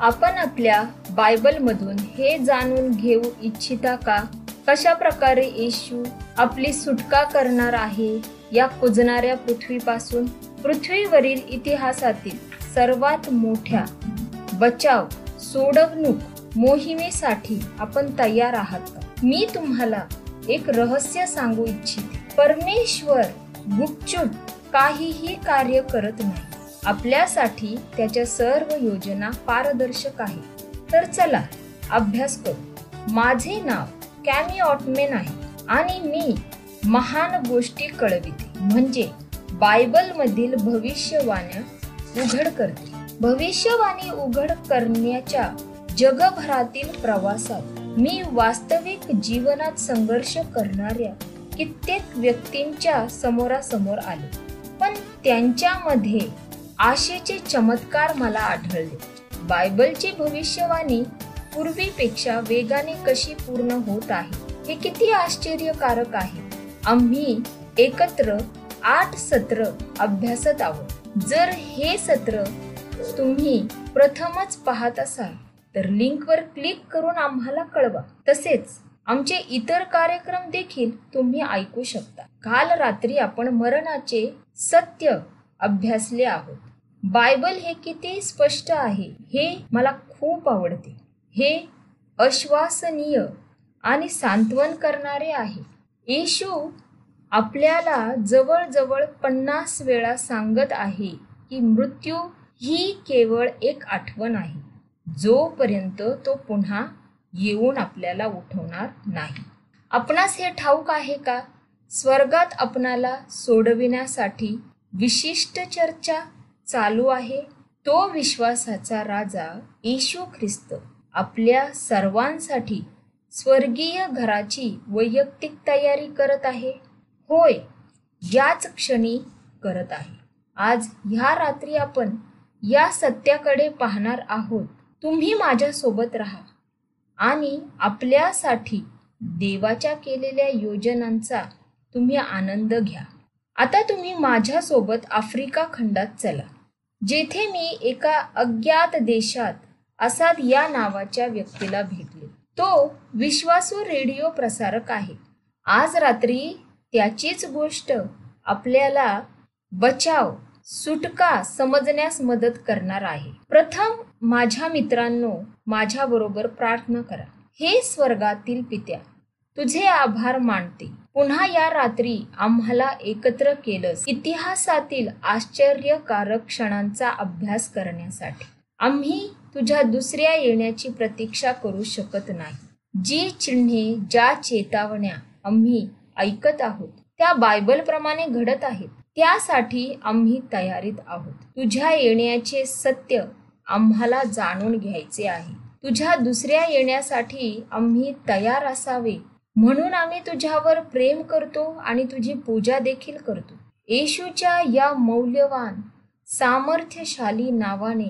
आपण आपल्या बायबलमधून हे जाणून घेऊ इच्छिता का? कशा प्रकारे येशू आपली सुटका करणार आहे या कुजणाऱ्या पृथ्वीपासून? पृथ्वीवरील इतिहासातील सर्वात मोठ्या बचाव सोडवणूक मोहिमेसाठी आपण तयार आहात का? मी तुम्हाला एक रहस्य सांगू इच्छिते. परमेश्वर गुपचूप काहीही कार्य करत नाही. आपल्यासाठी त्याच्या सर्व योजना पारदर्शक आहे. तर चला अभ्यास करू. माझे नाव कॅमी ऑटमेन आहे आणि मी महान गोष्टी कळविते. म्हणजे बायबल मधील भविष्यवाण्या उघड करते. भविष्यवाणी उघड करण्याच्या जगभरातील प्रवासात मी वास्तविक जीवनात संघर्ष करणाऱ्या कित्येक व्यक्तींच्या समोरासमोर आले. पण त्यांच्यामध्ये आशेचे चमत्कार मला आढळले. बायबलची भविष्यवाणी पूर्वीपेक्षा वेगाने कशी पूर्ण होत आहे हे किती आश्चर्यकारक आहे. आम्ही एकत्र आठ सत्र अभ्यासत आहोत. जर हे सत्र तुम्ही प्रथमच पाहत असाल तर लिंकवर क्लिक करून आम्हाला कळवा. तसेच आमचे इतर कार्यक्रम देखील तुम्ही ऐकू शकता. काल रात्री आपण मरणाचे सत्य अभ्यासले आहोत. बायबल हे किती स्पष्ट आहे हे मला खूप आवडते. हे अश्वासनीय आणि सांत्वन करणारे आहे. येशू आपल्याला जवळजवळ पन्नास वेळा सांगत आहे की मृत्यू ही केवळ एक आठवण आहे. जोपर्यंत तो पुन्हा येऊन आपल्याला उठवणार नाही. आपणास हे ठाऊक आहे का? स्वर्गात आपणाला सोडविण्यासाठी विशिष्ट चर्चा चालू आहे. तो विश्वासाचा राजा येशू ख्रिस्त आपल्या सर्वांसाठी स्वर्गीय घराची वैयक्तिक तयारी करत आहे. होय याच क्षणी करत आहे. आज ह्या रात्री आपण या सत्याकडे पाहणार आहोत. तुम्ही माझ्यासोबत राहा. आणि आपल्यासाठी देवाच्या केलेल्या योजनांचा तुम्ही आनंद घ्या. आता तुम्ही माझ्यासोबत आफ्रिका खंडात चला. जेथे मी एका अज्ञात देशात असाद या नावाच्या व्यक्तीला भेटले. तो विश्वासू रेडिओ प्रसारक आहे. आज रात्री त्याचीच गोष्ट आपल्याला बचाव सुटका समजण्यास मदत करणार आहे. प्रथम माझ्या मित्रांनो माझ्या बरोबर प्रार्थना करा. हे स्वर्गातील पित्या तुझे आभार मानते. पुन्हा या रात्री आम्हाला एकत्र केलंस. इतिहासातील आश्चर्यकारक क्षणांचा अभ्यास करण्यासाठी. आम्ही तुझ्या दुसऱ्या येण्याची प्रतीक्षा करू शकत नाही. जी चिन्हे ज्या चेतावण्या आम्ही ऐकत आहोत त्या बायबल प्रमाणे घडत आहेत. त्यासाठी आम्ही तयारीत आहोत. तुझ्या येण्याचे सत्य आम्हाला जाणून घ्यायचे आहे. तुझ्या दुसऱ्या येण्यासाठी आम्ही तयार असावे म्हणून आम्ही तुझ्यावर प्रेम करतो आणि तुझी पूजा देखील करतो. येशूच्या या मौल्यवान सामर्थ्यशाली नावाने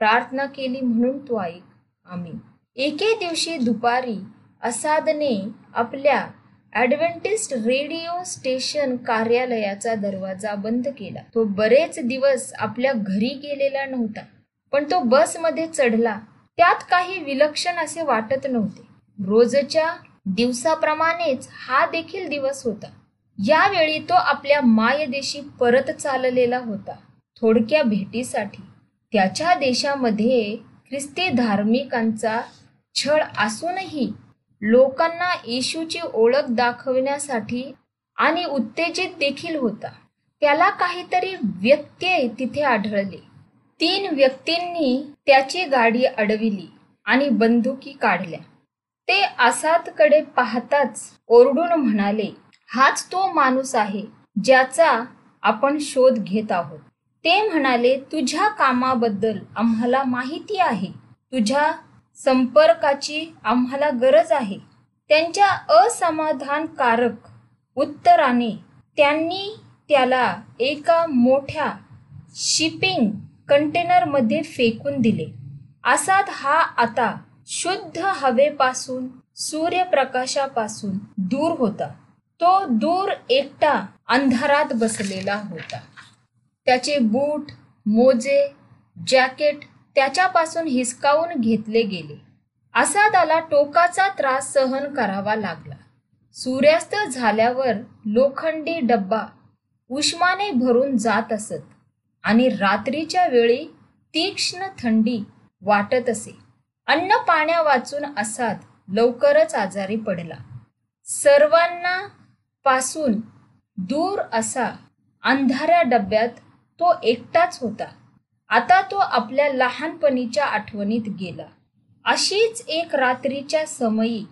प्रार्थना केली म्हणून तू ऐक. आम्ही एके दिवशी दुपारी असादने आपल्या ॲडव्हेंटिस्ट रेडिओ स्टेशन कार्यालयाचा दरवाजा बंद केला. तो बरेच दिवस आपल्या घरी गेलेला नव्हता पण तो बसमध्ये चढला. त्यात काही विलक्षण असे वाटत नव्हते. रोजच्या दिवसाप्रमाणेच हा देखील दिवस होता. यावेळी तो आपल्या मायदेशी परत चाललेला होता थोडक्या भेटीसाठी. त्याच्या देशामध्ये ख्रिस्ती धार्मिकांचा छळ असूनही लोकांना येशूची ओळख दाखवण्यासाठी आणि उत्तेजित देखील होता. त्याला काहीतरी व्यत्यय तिथे आढळले. तीन व्यक्तींनी त्याची गाडी अडविली आणि बंदुकी काढल्या. ते आसादकडे पाहताच ओरडून म्हणाले हाच तो माणूस आहे ज्याचा आपण शोध घेत आहोत. ते म्हणाले तुझ्या कामाबद्दल आम्हाला माहिती आहे. तुझ्या संपर्काची आम्हाला गरज आहे. त्यांच्या असमाधानकारक उत्तराने त्यांनी त्याला एका मोठ्या शिपिंग कंटेनरमध्ये फेकून दिले. आसाद हा आता शुद्ध हवेपासून सूर्यप्रकाशापासून दूर होता. तो दूर एकटा अंधारात बसलेला होता. त्याचे बूट मोजे जॅकेट त्याच्यापासून हिसकावून घेतले गेले. असा त्याला टोकाचा त्रास सहन करावा लागला. सूर्यास्त झाल्यावर लोखंडी डब्बा उष्माने भरून जात असत आणि रात्रीच्या वेळी तीक्ष्ण थंडी वाटत असे. अन्न पाण्या वाचून असात लवकरच आजारी पडला. सर्वांना पासून दूर असा अंधाऱ्या डब्यात तो एकटाच होता. आता तो आपल्या लहानपणीच्या आठवणीत गेला. अशीच एक रात्रीच्या समयी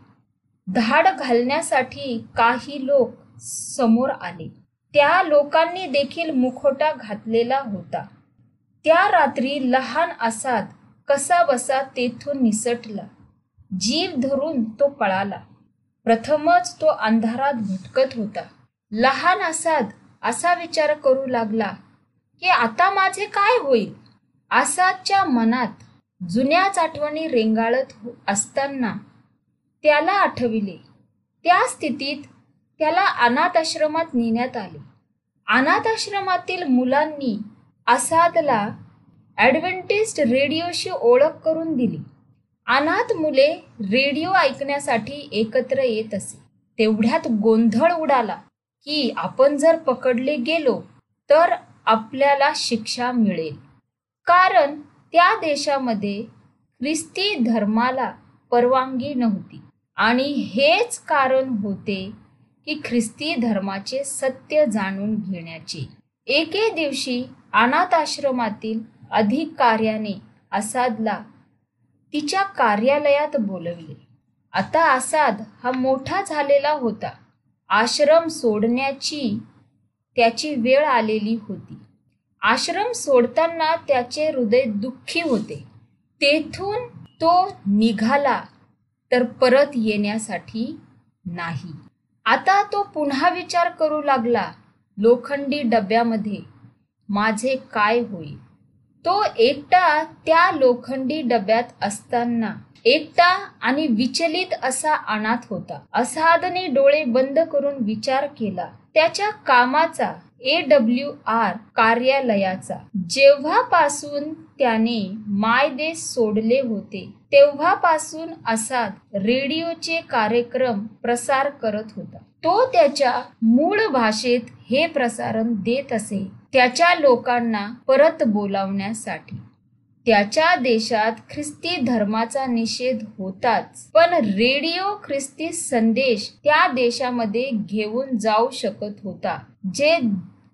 धाड घालण्यासाठी काही लोक समोर आले. त्या लोकांनी देखील मुखोटा घातलेला होता. त्या रात्री लहान असाद कसा बसा तेथून निसटला. जीव धरून तो पळाला. प्रथमच तो अंधारात भटकत होता. लहान असाद असा विचार करू लागला की आता माझे काय होईल? आसादच्या मनात जुन्याच आठवणी रेंगाळत हो असताना त्याला आठविले. त्या स्थितीत त्याला अनाथ आश्रमात नेण्यात आले. अनाथ आश्रमातील मुलांनी आसादला ॲडव्हेंटिस्ट रेडिओशी ओळख करून दिली. अनाथ मुले रेडिओ ऐकण्यासाठी एकत्र येत असे. तेवढ्यात गोंधळ उडाला की आपण जर पकडले गेलो तर आपल्याला शिक्षा मिळेल. कारण त्या देशामध्ये ख्रिस्ती धर्माला परवानगी नव्हती. आणि हेच कारण होते की ख्रिस्ती धर्माचे सत्य जाणून घेण्याचे. एके दिवशी अनाथ आश्रमातील अधिकाऱ्याने असादला तिच्या कार्यालयात बोलवले. आता असाद हा मोठा झालेला होता. आश्रम सोडण्याची त्याची वेळ आलेली होती. आश्रम सोडताना त्याचे हृदय दुःखी होते. तेथून तो निघाला तर परत येण्यासाठी नाही. आता तो पुन्हा विचार करू लागला लोखंडी डब्यामध्ये माझे काय होईल? तो एकटा त्या लोखंडी डब्यात असताना एकटा आणि विचलित असा अनाथ होता. असाधने डोळे बंद करून विचार केला. त्याच्या कामाचा ए डब्ल्यू आर कार्यालयाचा. जेव्हापासून त्याने मायदेश सोडले होते तेव्हापासून असाद रेडिओचे कार्यक्रम प्रसार करत होता. तो त्याच्या मूळ भाषेत हे प्रसारण देत असे. त्याच्या लोकांना परत बोलावण्यासाठी. त्याच्या देशात ख्रिस्ती धर्माचा निषेध होताच पण रेडिओ ख्रिस्ती संदेश त्या देशामध्ये घेऊन जाऊ शकत होता जे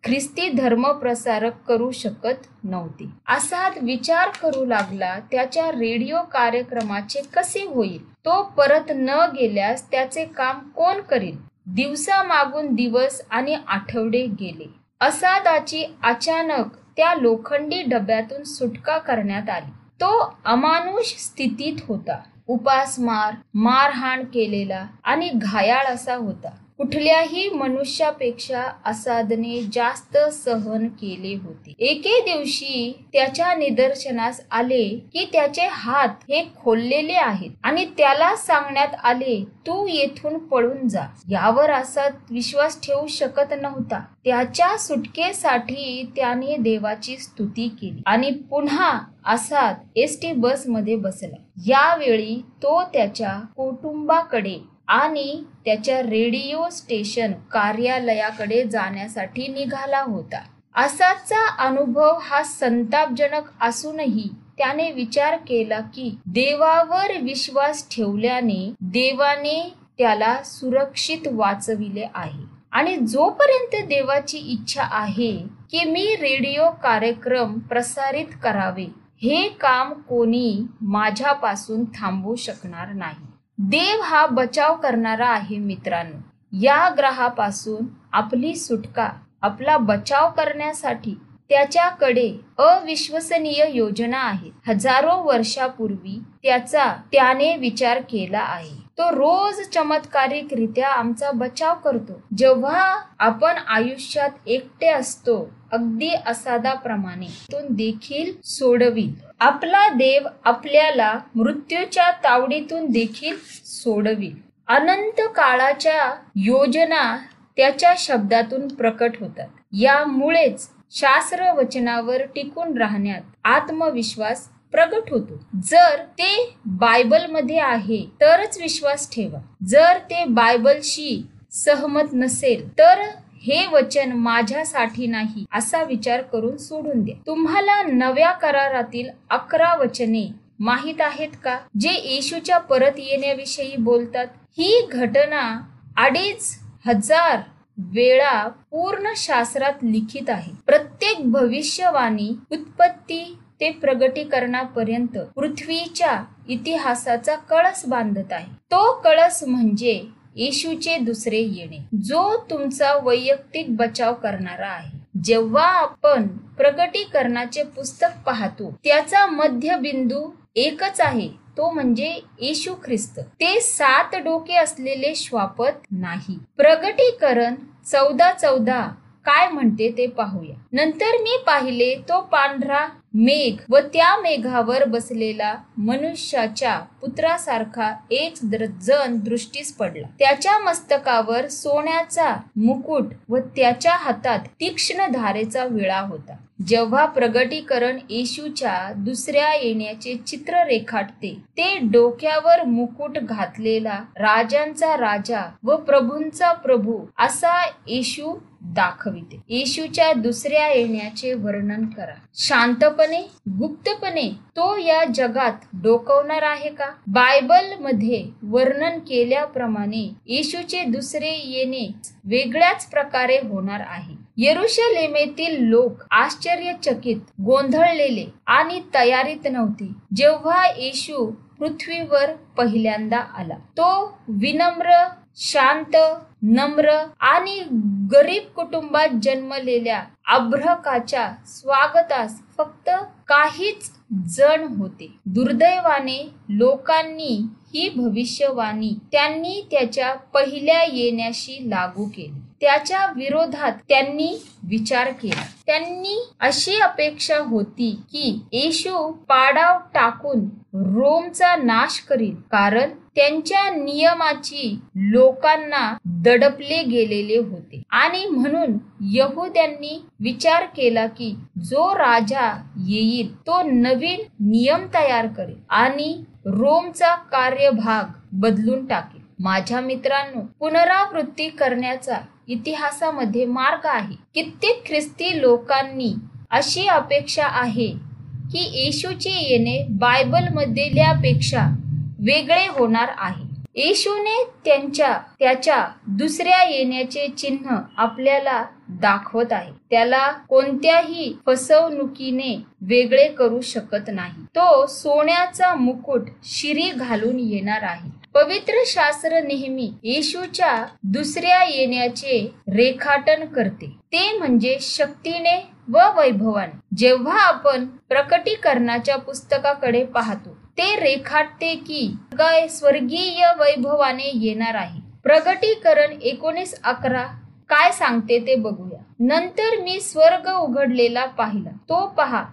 ख्रिस्ती धर्म प्रसारक करू शकत नव्हते. असाच विचार करू लागला त्याच्या रेडिओ कार्यक्रमाचे कसे होईल? तो परत न गेल्यास त्याचे काम कोण करील? दिवसा मागून दिवस आणि आठवडे गेले. असादाची अचानक त्या लोखंडी डब्यातून सुटका करण्यात आली. तो अमानुष स्थितीत होता. उपासमार मारहाण केलेला आणि घायाळ असा होता. कुठल्याही मनुष्यापेक्षा असादने जास्त सहन केले होते. एके दिवशी त्याच्या निदर्शनास आले की त्याचे हात हे खोललेले आहेत आणि त्याला सांगण्यात आले तू येथून पळून जा. यावर असा विश्वास ठेवू शकत नव्हता. त्याच्या सुटकेसाठी त्याने देवाची स्तुती केली आणि पुन्हा असाद एस टी बसमध्ये बसला. यावेळी तो त्याच्या कुटुंबाकडे आणि त्याच्या रेडिओ स्टेशन कार्यालयाकडे जाण्यासाठी निघाला होता. असाचा अनुभव हा संतापजनक असूनही त्याने विचार केला की देवावर विश्वास ठेवल्याने देवाने त्याला सुरक्षित वाचविले आहे. आणि जोपर्यंत देवाची इच्छा आहे की मी रेडिओ कार्यक्रम प्रसारित करावे हे काम कोणी माझ्यापासून थांबवू शकणार नाही. देव हा बचाव करणारा आहे मित्रांनो. या ग्रहापासून आपली सुटका आपला बचाव करण्यासाठी त्याच्याकडे अविश्वसनीय योजना आहे हजारो वर्षापूर्वी त्याचा त्याने विचार केला आहे. तो रोज चमत्कारिकरित्या आमचा बचाव करतो. जेव्हा आपण आयुष्यात एकटे असतो अगदी असादाप्रमाणे तो देखील सोडवीत आपला देव आपल्याला मृत्यूच्या तावडीतून देखील सोडवी अनंत काळाच्या योजना त्याच्या शब्दातून प्रकट होतात. यामुळेच शास्त्र वचनावर टिकून राहण्यात आत्मविश्वास प्रगट होतो. जर ते बायबलमध्ये आहे तरच विश्वास ठेवा. जर ते बायबलशी सहमत नसेल तर हे वचन माझ्यासाठी नाही असा विचार करून सोडून द्या. तुम्हाला नव्या करारातील अकरा वचने माहीत आहेत का? जे येशूच्या परत येण्याविषयी बोलतात. ही घटना अडीच हजार वेळा पूर्ण शास्त्रात लिखित आहे. प्रत्येक भविष्यवाणी उत्पत्ती ते प्रगटीकरणापर्यंत पृथ्वीच्या इतिहासाचा कळस बांधत आहे. तो कळस म्हणजे येशूचे दुसरे येणे. जो तुमचा वैयक्तिक बचाव करणारा आहे. जेव्हा आपण प्रगटीकरणाचे पुस्तक पाहतो त्याचा मध्यबिंदू एकच आहे. तो म्हणजे येशू ख्रिस्त. ते सात डोके असलेले श्वापत नाही. प्रगटीकरण चौदा चौदा काय म्हणते ते पाहूया. नंतर मी पाहिले तो पांढरा मेघ व त्या मेघावर बसलेला मनुष्याच्या पुत्रासारखा एक जण दृष्टीस पडला. त्याच्या मस्तकावर सोन्याचा मुकुट व त्याच्या हातात तीक्ष्ण धारेचा विळा होता. जेव्हा प्रगटीकरण येशूच्या दुसऱ्या येण्याचे चित्र रेखाटते ते डोक्यावर मुकुट घातलेला राजांचा राजा व प्रभूंचा प्रभू असा येशू दाखविते. येशूच्या दुसऱ्या येण्याचे वर्णन करा. शांतपणे गुप्तपणे तो या जगात डोकवणार आहे का? बायबलमध्ये वर्णन केल्याप्रमाणे येशूचे दुसरे येणे वेगळ्याच प्रकारे होणार आहे. येरुशलेमेतील लोक आश्चर्यचकित गोंधळलेले आणि तयारीत नव्हते. जेव्हा येशू पृथ्वीवर पहिल्यांदा आला तो विनम्र शांत नम्र आणि गरीब कुटुंबात जन्मलेल्या अभ्रकाच्या स्वागतास फक्त काहीच जण होते. दुर्दैवाने लोकांनी ही भविष्यवाणी त्यांनी त्याच्या पहिल्या येण्याशी लागू केली. त्याच्या विरोधात त्यांनी विचार केला. त्यांनी अशी अपेक्षा होती की येशू पाडाव टाकून रोमचा नाश करील. कारण त्यांच्या नियमाची लोकांना दडपले गेलेले होते. आणि म्हणून यहुद्यांनी विचार केला की जो राजा येईल तो नवीन नियम तयार करेल आणि रोमचा कार्यभाग बदलून टाकेल. माझ्या मित्रांनो पुनरावृत्ती करण्याचा इतिहासामध्ये मार्ग आहे. कित्येक ख्रिस्ती लोकांनी अशी अपेक्षा आहे की येशूचे येणे बायबल मधल्यापेक्षा वेगळे होणार आहे. येशूने त्यांच्या त्याच्या दुसऱ्या येण्याचे चिन्ह आपल्याला दाखवत आहे. त्याला कोणत्याही फसवणुकीने वेगळे करू शकत नाही. तो सोन्याचा मुकुट शिरी घालून येणार आहे. पवित्र शास्त्र नेहमी येशूच्या दुसऱ्या येण्याचे रेखाटन करते. ते म्हणजे शक्तीने व वैभवाने. जेव्हा आपण प्रकटीकरणाच्या पुस्तकाकडे पाहतो ते रेखाटते की काय स्वर्गीय वैभवाने येणार आहे. प्रगटीकरण एकोणीस अकरा काय सांगते ते बघूया. नंतर मी स्वर्ग उघडलेला पाहिला. तो पहा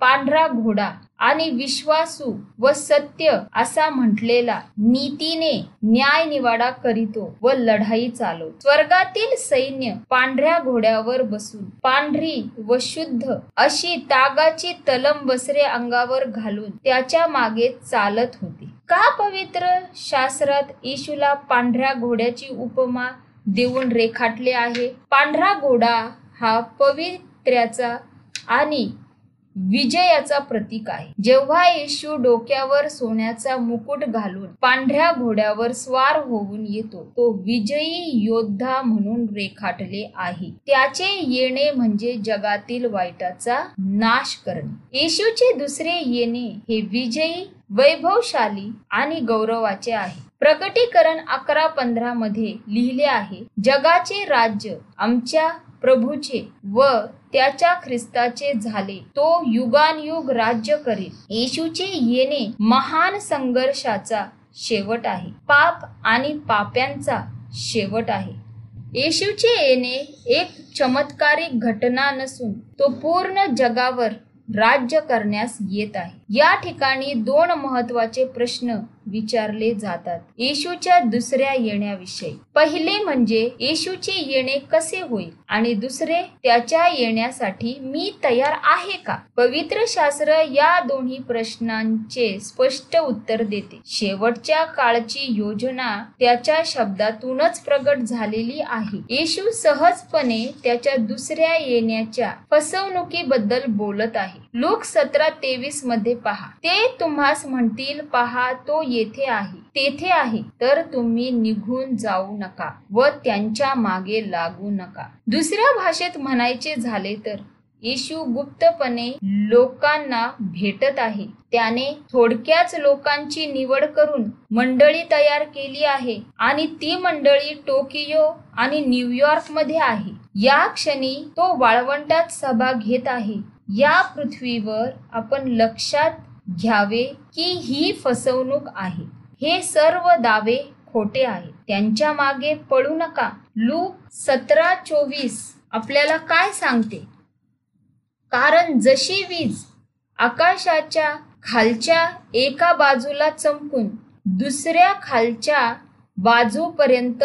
पांढरा घोडा. आणि विश्वासू व सत्य असा म्हटलेला नीतीने न्याय निवाडा करीतो व लढाई चालव स्वर्गातील सैन्य पांढऱ्या घोड्यावर बसून पांढरी व शुद्ध अशी तागाची तलम बसरे अंगावर घालून त्याच्यामागे चालत होते. का पवित्र शास्त्रात येशूला पांढऱ्या घोड्याची उपमा देऊन रेखाटले आहे? पांढरा घोडा हा पवित्र्याचा आणि विजयाचा प्रतीक आहे. जेव्हा येशू डोक्यावर सोन्याचा मुकुट घालून पांढऱ्या घोड्यावर स्वार होऊन येतो तो विजयी योद्धा म्हणून रेखाटले आहे. त्याचे येणे म्हणजे जगातील वाईटाचा नाश करणे. येशूचे दुसरे येणे हे विजयी वैभवशाली आणि गौरवाचे आहे. प्रकटीकरण अकरा पंधरा मध्ये लिहिले आहे जगाचे राज्य आमच्या प्रभूचे व त्याच्या ख्रिस्ताचे झाले. तो युगानयुग राज्य करेल. येशूचे येणे महान संघर्षाचा शेवट आहे. पाप आणि पाप्यांचा शेवट आहे. येशूचे येणे एक चमत्कारिक घटना नसून तो पूर्ण जगावर राज्य करण्यास येत आहे. या ठिकाणी दोन महत्त्वाचे प्रश्न विचारले जातात. येशूच्या दुसऱ्या येण्याविषयी. पहिले म्हणजे येशूचे येणे कसे होईल? आणि दुसरे त्याच्या येण्यासाठी मी तयार आहे का? पवित्र शास्त्र या दोन्ही प्रश्नांचे स्पष्ट उत्तर देते. शेवटच्या काळची योजना त्याच्या शब्दातूनच प्रगट झालेली आहे. येशू सहजपणे त्याच्या दुसऱ्या येण्याच्या फसवणुकीबद्दल बोलत आहे. लोक सतरा तेवीसमध्ये पहा. ते तुम्हास म्हणतील पहा तो येथे आहे. तेथे आहे. तर तुम्ही निघून जाऊ नका व त्यांच्या मागे लागू नका. दुसऱ्या भाषेत म्हणायचे झाले तर येशू गुप्तपणे लोकांना भेटत आहे. त्याने थोडक्याच लोकांची निवड करून मंडळी तयार केली आहे आणि ती मंडळी टोकियो आणि न्यूयॉर्कमध्ये आहे. या क्षणी तो वाळवंटात सभा घेत आहे. या पृथ्वीवर आपण लक्षात घ्यावे की ही फसवणूक आहे. हे सर्व दावे खोटे आहे त्यांच्या मागे पळू नका. लूक सतरा चोवीस आपल्याला काय सांगते? कारण जशी वीज आकाशाच्या खालच्या एका बाजूला चमकून दुसऱ्या खालच्या बाजूपर्यंत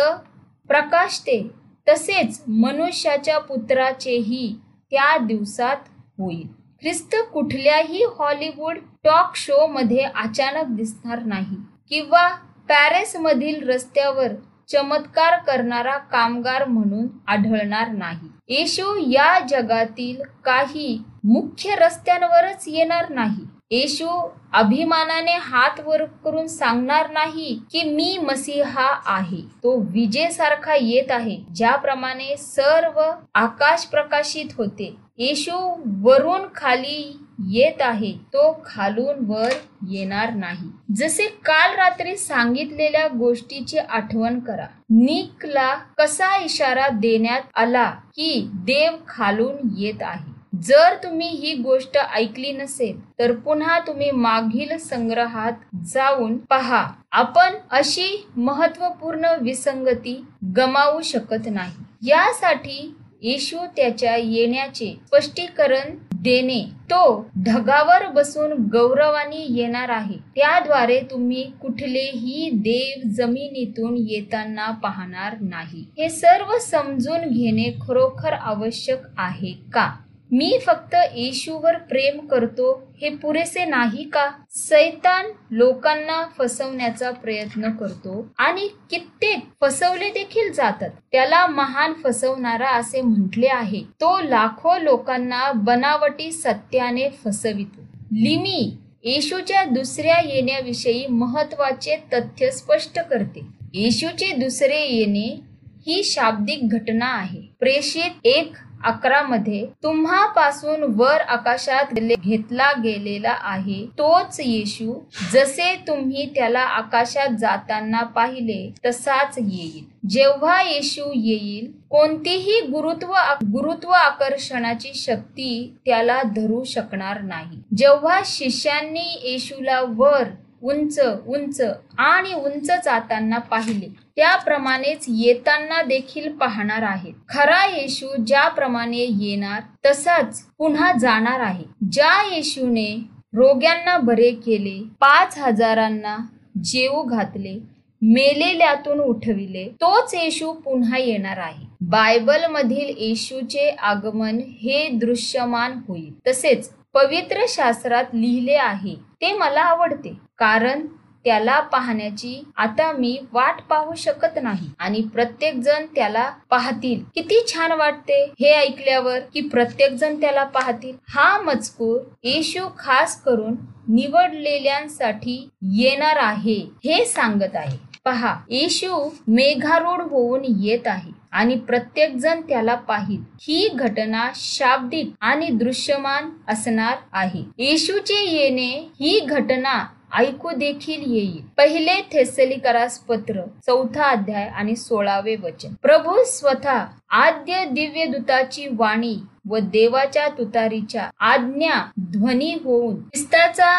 प्रकाशते तसेच मनुष्याच्या पुत्राचेही त्या दिवसात होईल. ख्रिस्त कुठल्याही हॉलिवूड टॉक शो मध्ये अचानक दिसणार नाही किंवा पॅरिस मधील रस्त्यावर चमत्कार करणारा कामगार म्हणून आढळणार नाही. येशू या जगातील काही मुख्य रस्त्यांवरच येणार नाही. येशू अभिमानाने हात वर करून सांगणार नाही की मी मसीहा आहे. तो विजेसारखा येत आहे ज्याप्रमाणे सर्व आकाश प्रकाशित होते. येशू वरून खाली येत आहे तो खालून वर येणार नाही. जसे काल रात्री सांगितलेल्या गोष्टीची आठवण करा. निकला कसा इशारा देण्यात आला की देव खालून येत आहे? जर तुम्ही ही गोष्ट ऐकली नसेल तर पुन्हा तुम्ही मागील संग्रहात जाऊन पहा. आपण अशी महत्त्वपूर्ण विसंगती गमावू शकत नाही. यासाठी येशू त्याच्या येण्याचे स्पष्टीकरण देणे. तो ढगावर बसून गौरवाने येणार आहे. त्याद्वारे तुम्ही कुठलेही देव जमिनीतून येताना पाहणार नाही. हे सर्व समजून घेणे खरोखर आवश्यक आहे का? मी फक्त येशूवर प्रेम करतो हे पुरेसे नाही का? सैतान लोकांना फसवण्याचा प्रयत्न करतो आणि कित्येक फसवले देखील जातात. त्याला महान फसवणारा असे म्हटले आहे. तो लाखो लोकांना बनावटी सत्याने फसवितो. लिमी येशूच्या दुसऱ्या येण्याविषयी महत्त्वाचे तथ्य स्पष्ट करते. येशूचे दुसरे येणे ही शाब्दिक घटना आहे. प्रेषित एक अकरा मध्ये तुम्हापासून वर आकाशात घेतला गेलेला आहे. तोच येशू जसे तुम्ही त्याला आकाशात जाताना पाहिले तसाच येईल. जेव्हा येशू येईल कोणतीही गुरुत्व गुरुत्व आकर्षणाची शक्ती त्याला धरू शकणार नाही. जेव्हा शिष्यांनी येशूला वर उंच उंच आणि उंच जाताना पाहिले त्याप्रमाणेच येताना देखील पाहणार आहेत. खरा येशू ज्याप्रमाणे येणार तसाच पुन्हा जाणार आहे. ज्या येशूने रोग्यांना बरे केले पाच हजारांना जेऊ घातले मेलेल्यातून उठविले तोच येशू पुन्हा येणार आहे. बायबल मधील येशूचे आगमन हे दृश्यमान होईल. तसेच पवित्र शास्त्रात लिहिले आहे. ते मला आवडते. कारण त्याला पाहण्याची आता मी वाट पाहू शकत नाही. आणि प्रत्येक जण त्याला पाहतील. किती छान वाटते हे ऐकल्यावर की प्रत्येक जण त्याला पाहतील. हा मजकूर येशू खास करून निवडलेल्यांसाठी येणार आहे हे सांगत आहे. पहा येशू मेघारूढ होऊन येत आहे आणि प्रत्येक जण त्याला पाहिल. ही घटना शाब्दिक आणि दृश्यमान असणार आहे. येशूचे येणे ही घटना ऐकू देखील येईल. पहिले थेसलिकरास पत्र चौथा अध्याय आणि सोळावे वचन. प्रभू स्वतः आद्य दिव्य दूताची वाणी व देवाच्या तुतारीच्या आज्ञा ध्वनी होऊन ख्रिस्ताचा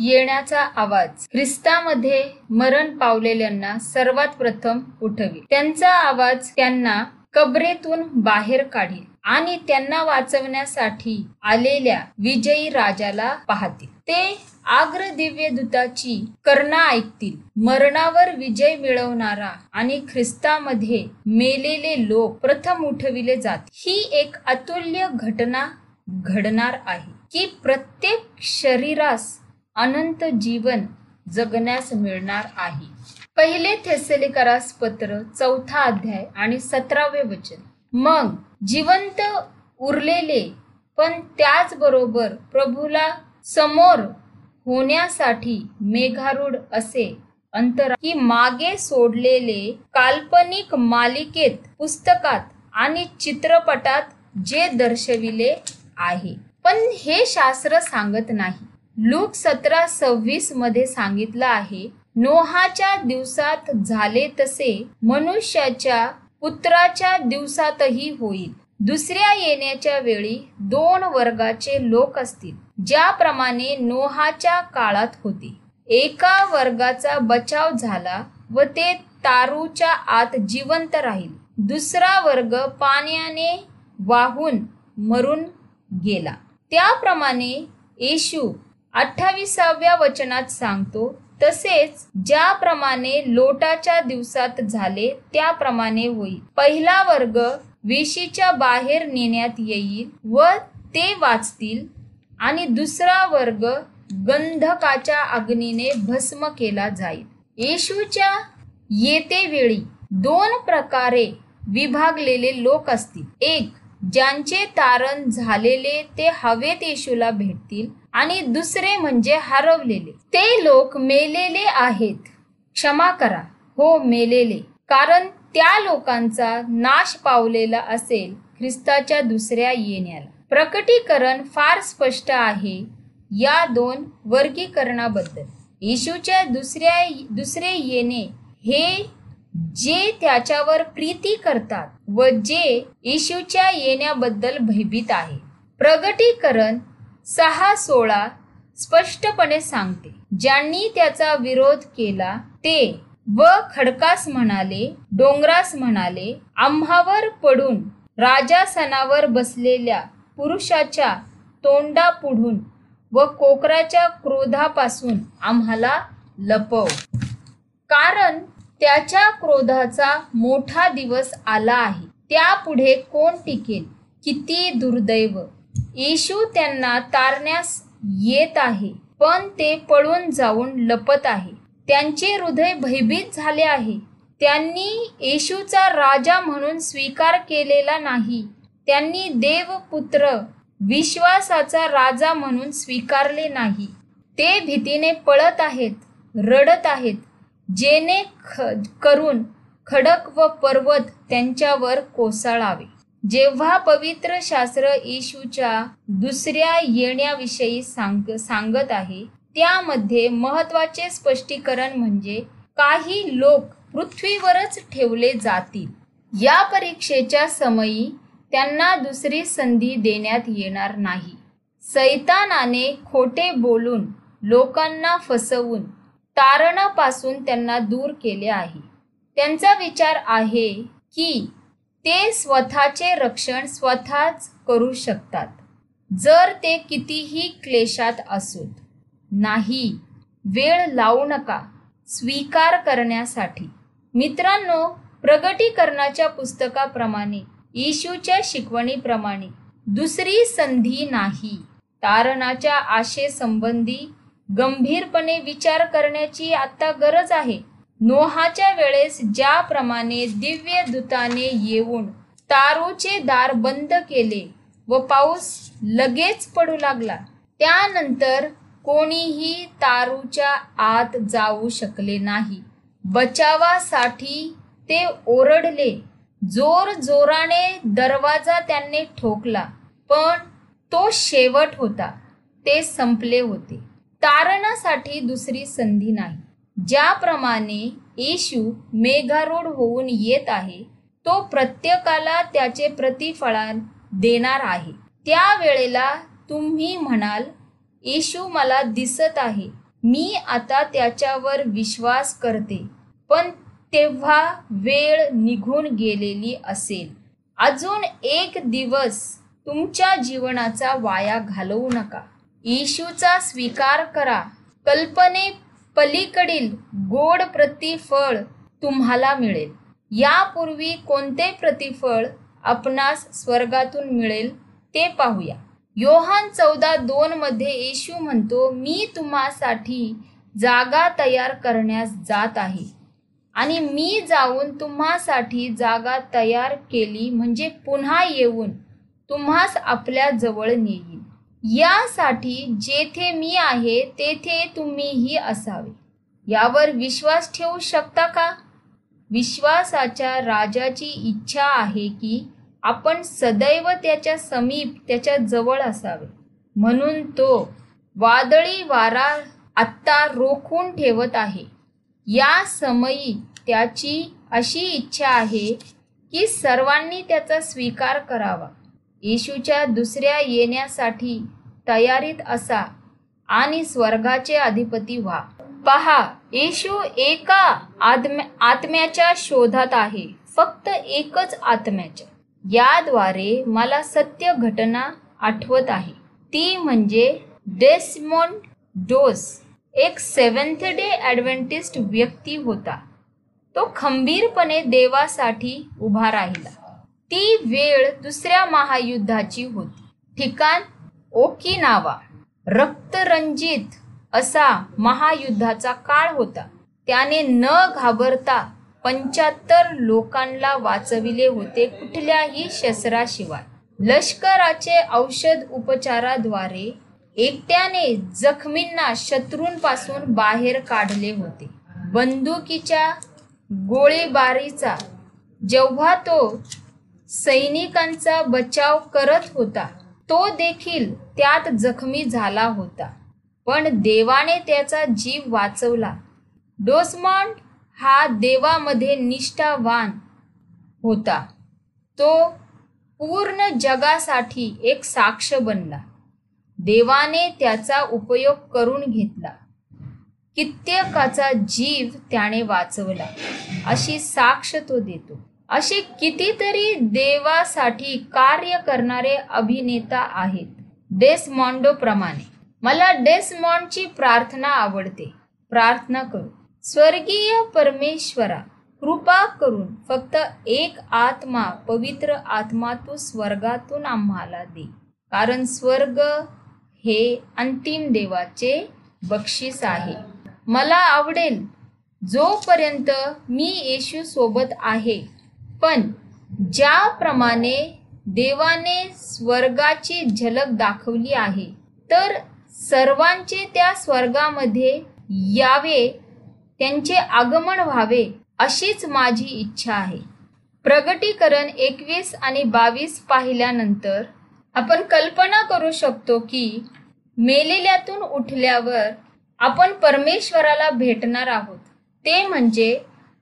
येण्याचा आवाज ख्रिस्तामध्ये मरण पावलेल्यांना सर्वात प्रथम उठवी त्यांचा आवाज त्यांना कबरेतून बाहेर काढील आणि त्यांना वाचवण्यासाठी आलेल्या विजयी राजाला पाहतील. ते आग्र दिव्य दूताची कर्णा ऐकतील. मरणावर विजय मिळवणारा आणि ख्रिस्तामध्ये मेलेले लोक प्रथम उठविले जात ही एक अतुल्य घटना घडणार आहे की प्रत्येक शरीरास अनंत जीवन जगण्यास मिळणार आहे. पहिले थेसेलिकरास पत्र चौथा अध्याय आणि सतरावे वचन. मग जिवंत उरलेले पण त्याचबरोबर प्रभूला समोर होण्यासाठी मेघारूढ असे अंतरा की मागे सोडलेले काल्पनिक मालिकेत पुस्तकात आणि चित्रपटात जे दर्शविले आहे. पण हे शास्त्र सांगत नाही. लूक सतरा सव्वीसमध्ये सांगितलं आहे नोहाच्या दिवसात झाले तसे मनुष्याच्या पुत्राच्या दिवसातही होईल. दुसऱ्या येण्याच्या वेळी दोन वर्गाचे लोक असतील ज्याप्रमाणे नोहाच्या काळात होते. एका वर्गाचा बचाव झाला व ते तारूच्या आत जिवंत राहील. दुसरा वर्ग पाण्याने वाहून मरून गेला. त्याप्रमाणे येशू अठ्ठावीसाव्या वचनात सांगतो तसेच ज्याप्रमाणे लोटाच्या दिवसात झाले त्याप्रमाणे होईल. पहिला वर्ग वेशीच्या बाहेर नेण्यात येईल व ते वाचतील आणि दुसरा वर्ग गंधकाच्या अग्नीने भस्म केला जाईल. येशूच्या येते वेळी दोन प्रकारे विभागलेले लोक असतील. एक ज्यांचे तारण झालेले ते हवेत येशूला भेटतील आणि दुसरे म्हणजे हरवलेले. ते लोक मेलेले आहेत. क्षमा करा. हो मेलेले. कारण त्या लोकांचा नाश पावलेला असेल ख्रिस्ताच्या दुसऱ्या येण्याला. प्रकटीकरण फार स्पष्ट आहे या दोन वर्गीकरणाबद्दल. येशूच्या दुसऱ्या दुसरे येणे हे जे त्याच्यावर प्रीती करतात व जे येशूच्या येण्याबद्दल भयभीत आहे. प्रगटीकरण सहा सोळा स्पष्टपणे सांगते. ज्यांनी त्याचा विरोध केला ते व खडकास म्हणाले डोंगरास म्हणाले आम्हावर पडून राजासनावर बसलेल्या पुरुषाच्या तोंडा पुढून व कोकराच्या क्रोधापासून आम्हाला लपव. कारण त्याच्या क्रोधाचा मोठा दिवस आला आहे. त्यापुढे कोण टिकेल? किती दुर्दैव. येशू त्यांना तारण्यास येत आहे पण ते पळून जाऊन लपत आहे. त्यांचे हृदय भयभीत झाले आहे. त्यांनी येशूचा राजा म्हणून स्वीकार केलेला नाही. त्यांनी देवपुत्र विश्वासाचा राजा म्हणून स्वीकारले नाही. ते भीतीने पळत आहेत रडत आहेत जेणे ख करून खडक व पर्वत त्यांच्यावर कोसळावे. जेव्हा पवित्र शास्त्र येशूच्या दुसऱ्या येण्याविषयी सांग सांगत आहे त्यामध्ये महत्त्वाचे स्पष्टीकरण म्हणजे काही लोक पृथ्वीवरच ठेवले जातील. या परीक्षेच्या समयी त्यांना दुसरी संधी देण्यात येणार नाही. सैतानाने खोटे बोलून लोकांना फसवून तारणापासून त्यांना दूर केले आहे. त्यांचा विचार आहे की ते स्वतःचे रक्षण स्वतःच करू शकतात. जर ते कितीही क्लेशात असोत नाही. वेळ लावू नका. स्वीकार करण्यासाठी. मित्रांनो प्रगटीकरणाच्या पुस्तकाप्रमाणे येशूच्या शिकवणीप्रमाणे दुसरी संधी नाही. तारणाच्या आशेसंबंधी गंभीरपणे विचार करण्याची आता गरज आहे. नोहाच्या वेळेस ज्याप्रमाणे दिव्य दूताने येऊन तारूचे दार बंद केले व पाऊस लगेच पडू लागला त्यानंतर कोणीही तारूच्या आत जाऊ शकले नाही. बचावासाठी ते ओरडले. जोर जोराने दरवाजा त्यांनी ठोकला पण तो शेवट होता. ते संपले होते. तारणासाठी दुसरी संधी नाही. ज्याप्रमाणे येशू मेघारूढ होऊन येत आहे तो प्रत्येकाला त्याचे प्रतिफळ देणार आहे. त्या वेळेला तुम्ही म्हणाल येशू मला दिसत आहे. मी आता त्याच्यावर विश्वास करते पण तेव्हा वेळ निघून गेलेली असेल. अजून एक दिवस तुमच्या जीवनाचा वाया घालवू नका. येशूचा स्वीकार करा. कल्पने पलीकडील गोड प्रतिफळ तुम्हाला मिळेल. यापूर्वी कोणते प्रतिफळ आपणास स्वर्गातून मिळेल ते पाहूया. योहान चौदा दोन मध्ये येशू म्हणतो मी तुम्हासाठी जागा तयार करण्यास जात आहे आणि मी जाऊन तुम्हासाठी जागा तयार केली म्हणजे पुन्हा येऊन तुम्हास आपल्या जवळ नेईल यासाठी जेथे मी आहे तेथे तुम्हीही असावे. यावर विश्वास ठेवू शकता का? विश्वासाच्या राजाची इच्छा आहे की आपण सदैव त्याच्या समीप त्याच्याजवळ असावे. म्हणून तो वादळी वारा आत्ता रोखून ठेवत आहे. या समयी त्याची अशी इच्छा आहे की सर्वांनी त्याचा स्वीकार करावा. येशूच्या दुसऱ्या येण्यासाठी तयारीत असा आणि स्वर्गाचे अधिपती व्हा. पहा येशू एका आत्म्याच्या शोधात आहे. फक्त एकच आत्म्याच्या. याद्वारे मला सत्य घटना आठवत आहे. ती म्हणजे डेस्मोन डोस एक सेवन्थ डे ॲडव्हेंटिस्ट व्यक्ती होता. तो खंबीरपणे देवासाठी उभा राहिला. ती वेळ दुसऱ्या महायुद्धाची होती. ठिकाण ओकिनावा. रक्तरंजित असा महायुद्धाचा काळ होता. त्याने न घाबरता पंच्याहत्तर लोकांना वाचविले होते कुठल्याही शस्त्राशिवाय. लष्कराचे औषध उपचाराद्वारे एकट्याने जखमींना शत्रूंपासून बाहेर काढले होते. बंदुकीच्या गोळीबारीचा जेव्हा तो सैनिकांचा बचाव करत होता तो देखील त्यात जखमी झाला होता. पण देवाने त्याचा जीव वाचवला. डोसमॉन्ट हा देवामध्ये निष्ठावान होता. तो पूर्ण जगासाठी एक साक्ष बनला. देवाने त्याचा उपयोग करून घेतला. कित्येकाचा जीव त्याने वाचवला. अशी साक्ष तो देतो. असे कितीतरी देवासाठी कार्य करणारे अभिनेता आहेत. डेसमॉन्डो प्रमाणे. मला डेसमॉन्डची प्रार्थना आवडते. प्रार्थना करू. स्वर्गीय परमेश्वरा कृपा करून फक्त एक आत्मा पवित्र आत्मा तू स्वर्गातून आम्हाला दे. कारण स्वर्ग हे अंतिम देवाचे बक्षीस आहे. मला आवडेल जोपर्यंत मी येशू सोबत आहे पण ज्याप्रमाणे देवाने स्वर्गाची झलक दाखवली आहे तर सर्वांचे त्या स्वर्गामध्ये यावे त्यांचे आगमन व्हावे अशीच माझी इच्छा आहे. प्रगटीकरण एकवीस आणि बावीस पाहिल्यानंतर आपण कल्पना करू शकतो की मेलेल्यातून उठल्यावर आपण परमेश्वराला भेटणार आहोत. ते म्हणजे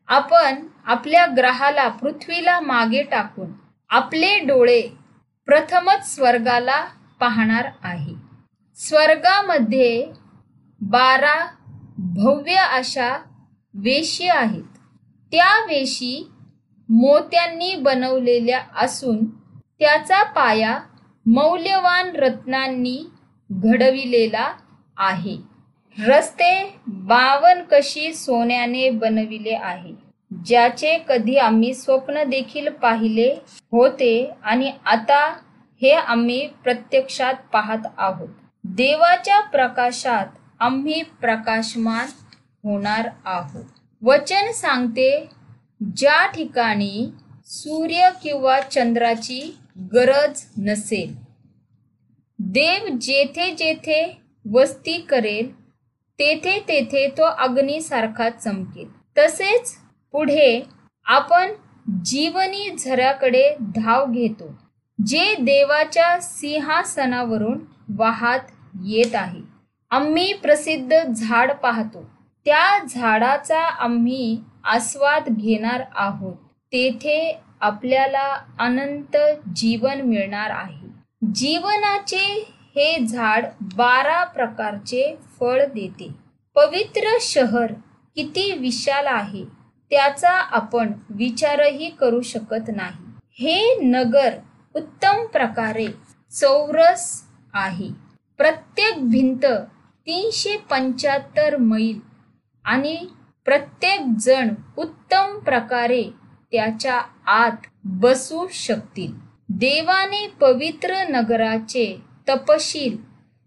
आपण आपल्या ग्रहाला पृथ्वीला मागे टाकून आपले डोळे प्रथमच स्वर्गाला पाहणार आहे. स्वर्गामध्ये बारा भव्य अशा वेशी आहेत. त्या वेशी मोत्यांनी बनवलेल्या असून त्याचा पाया मौल्यवान रत्नांनी घडविलेला आहे. रस्ते बावन कशी सोन्याने बनविले आहे. ज्याचे कधी आम्ही स्वप्न देखील पाहिले होते आणि आता हे आम्ही प्रत्यक्षात पाहत आहोत. देवाच्या प्रकाशात आम्ही प्रकाशमान होणार आहोत. वचन सांगते ज्या ठिकाणी सूर्य किंवा चंद्राची गरज नसेल देव जेथे जेथे वस्ती करेल तेथे तेथे तो अग्नीसारखा चमकेल. तसेच पुढे आपण जीवनी झऱ्याकडे धाव घेतो जे देवाच्या सिंहासनावरून वाहत येत आहे. आम्ही प्रसिद्ध झाड पाहतो. त्या झाडाचा आम्ही आस्वाद घेणार आहोत. तेथे आपल्याला अनंत जीवन मिळणार आहे. जीवनाचे हे झाड बारा प्रकारचे फळ देते. पवित्र शहर किती विशाल आहे त्याचा आपण विचारही करू शकत नाही. हे नगर उत्तम प्रकारे चौरस आहे. प्रत्येक भिंत तीनशे पंच्याहत्तर मैल. आणि प्रत्येक जण उत्तम प्रकारे त्याच्या आत बसू शकतील. देवाने पवित्र नगराचे तपशील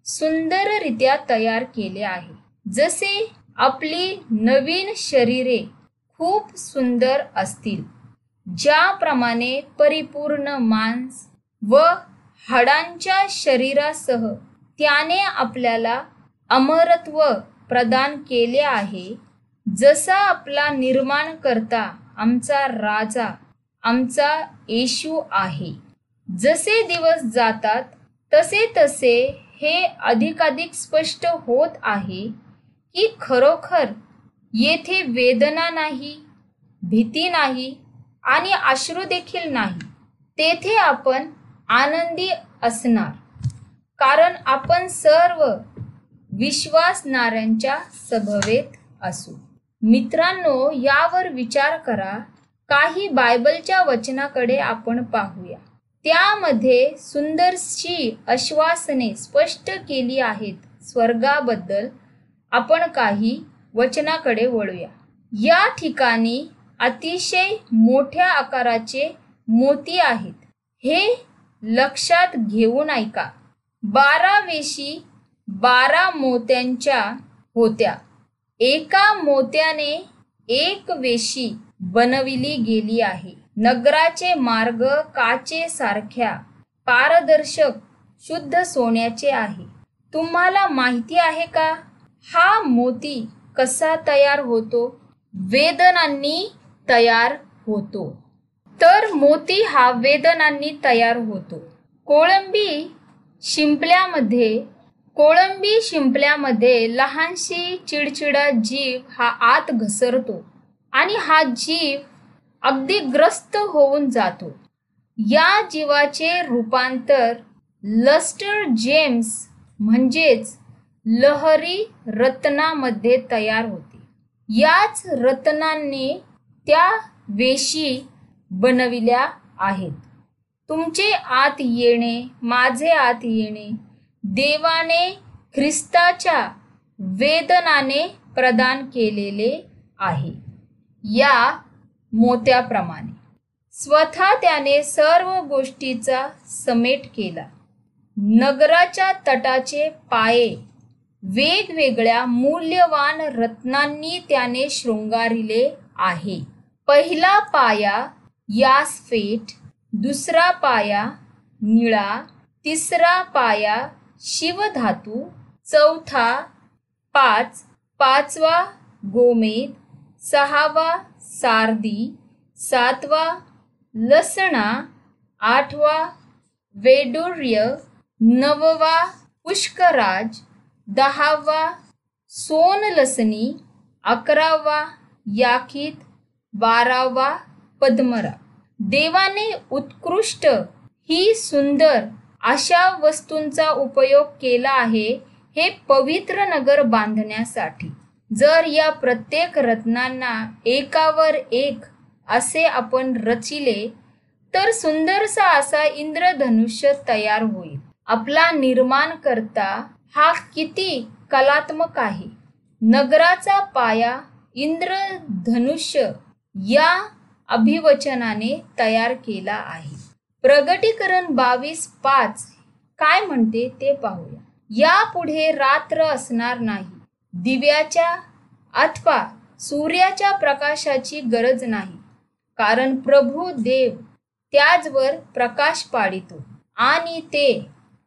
सुंदररित्या तयार केले आहे. जसे आपली नवीन शरीरे खूप सुंदर असतील ज्याप्रमाणे परिपूर्ण मांस व हाडांच्या शरीरासह त्याने आपल्याला अमरत्व प्रदान केले आहे. जसा आपला निर्माण करता आमचा राजा आमचा येशू आहे. जसे दिवस जातात तसे तसे हे अधिकाधिक स्पष्ट होत आहे की खरोखर येथे वेदना नाही भीती नाही आणि अश्रू देखील नाही. तेथे आपण आनंदी असणार. कारण आपण सर्व विश्वासणाऱ्यांच्या सभवेत असू. मित्रांनो यावर विचार करा. काही बायबलच्या वचनाकडे आपण पाहूया. त्यामध्ये सुंदरशी आश्वासने स्पष्ट केली आहेत स्वर्गाबद्दल. आपण काही वचनाकडे वळूया. या ठिकाणी अतिशय मोठ्या आकाराचे मोती आहेत. हे लक्षात घेऊन ऐका. बारा वेशी बारा मोत्यांच्या होत्या. एका मोत्याने एक वेशी बनविली गेली आहे. नगराचे मार्ग काचे सारख्या पारदर्शक शुद्ध सोन्याचे आहे. तुम्हाला माहिती आहे का? हा मोती कसा तयार होतो? वेदनांनी तयार होतो. तर मोती हा वेदनांनी तयार होतो. कोळंबी शिंपल्यामध्ये कोळंबी शिंपल्यामध्ये लहानशी चिडचिडा जीव हा आत घसरतो आणि हा जीव अगदी ग्रस्त होऊन जातो. या जीवाचे रूपांतर लस्टर जेम्स म्हणजेच लहरी रत्नामध्ये तयार होते. याच रत्नांनी त्या वेशी बनविल्या आहेत. तुमचे आत येणे माझे आत येणे देवाने ख्रिस्ताच्या वेदनाने प्रदान केलेले आहे. या मोत्याप्रमाणे. स्वतः त्याने सर्व गोष्टीचा समेट केला. नगराच्या तटाचे पाये वेगवेगळ्या मूल्यवान रत्नांनी त्याने शृंगारिले आहे. पहिला पाया यासफेट दुसरा पाया निळा तिसरा पाया शिवधातू चौथा पाच पाचवा गोमेद सहावा सारदी सातवा लसणा आठवा वेडूर्य नववा पुष्कराज दहावा सोनलसनी अकरावा याकीत बारावा पद्मरा. देवाने उत्कृष्ट ही सुंदर अशा वस्तूंचा उपयोग केला आहे हे पवित्र नगर बांधण्यासाठी. जर या प्रत्येक रत्नांना एकावर एक असे आपण रचिले तर सुंदरसा असा इंद्रधनुष्य तयार होईल. आपला निर्माण करता हा किती कलात्मक आहे. नगराचा पाया इंद्रधनुष्य या अभिवचनाने तयार केला आहे. प्रगटीकरण बावीस पाच. काय म्हणते ते पाहूया. यापुढे रात्र असणार नाही. दिव्याच्या अथवा सूर्याच्या प्रकाशाची गरज नाही. कारण प्रभू देव त्याचवर प्रकाश पाडितो आणि ते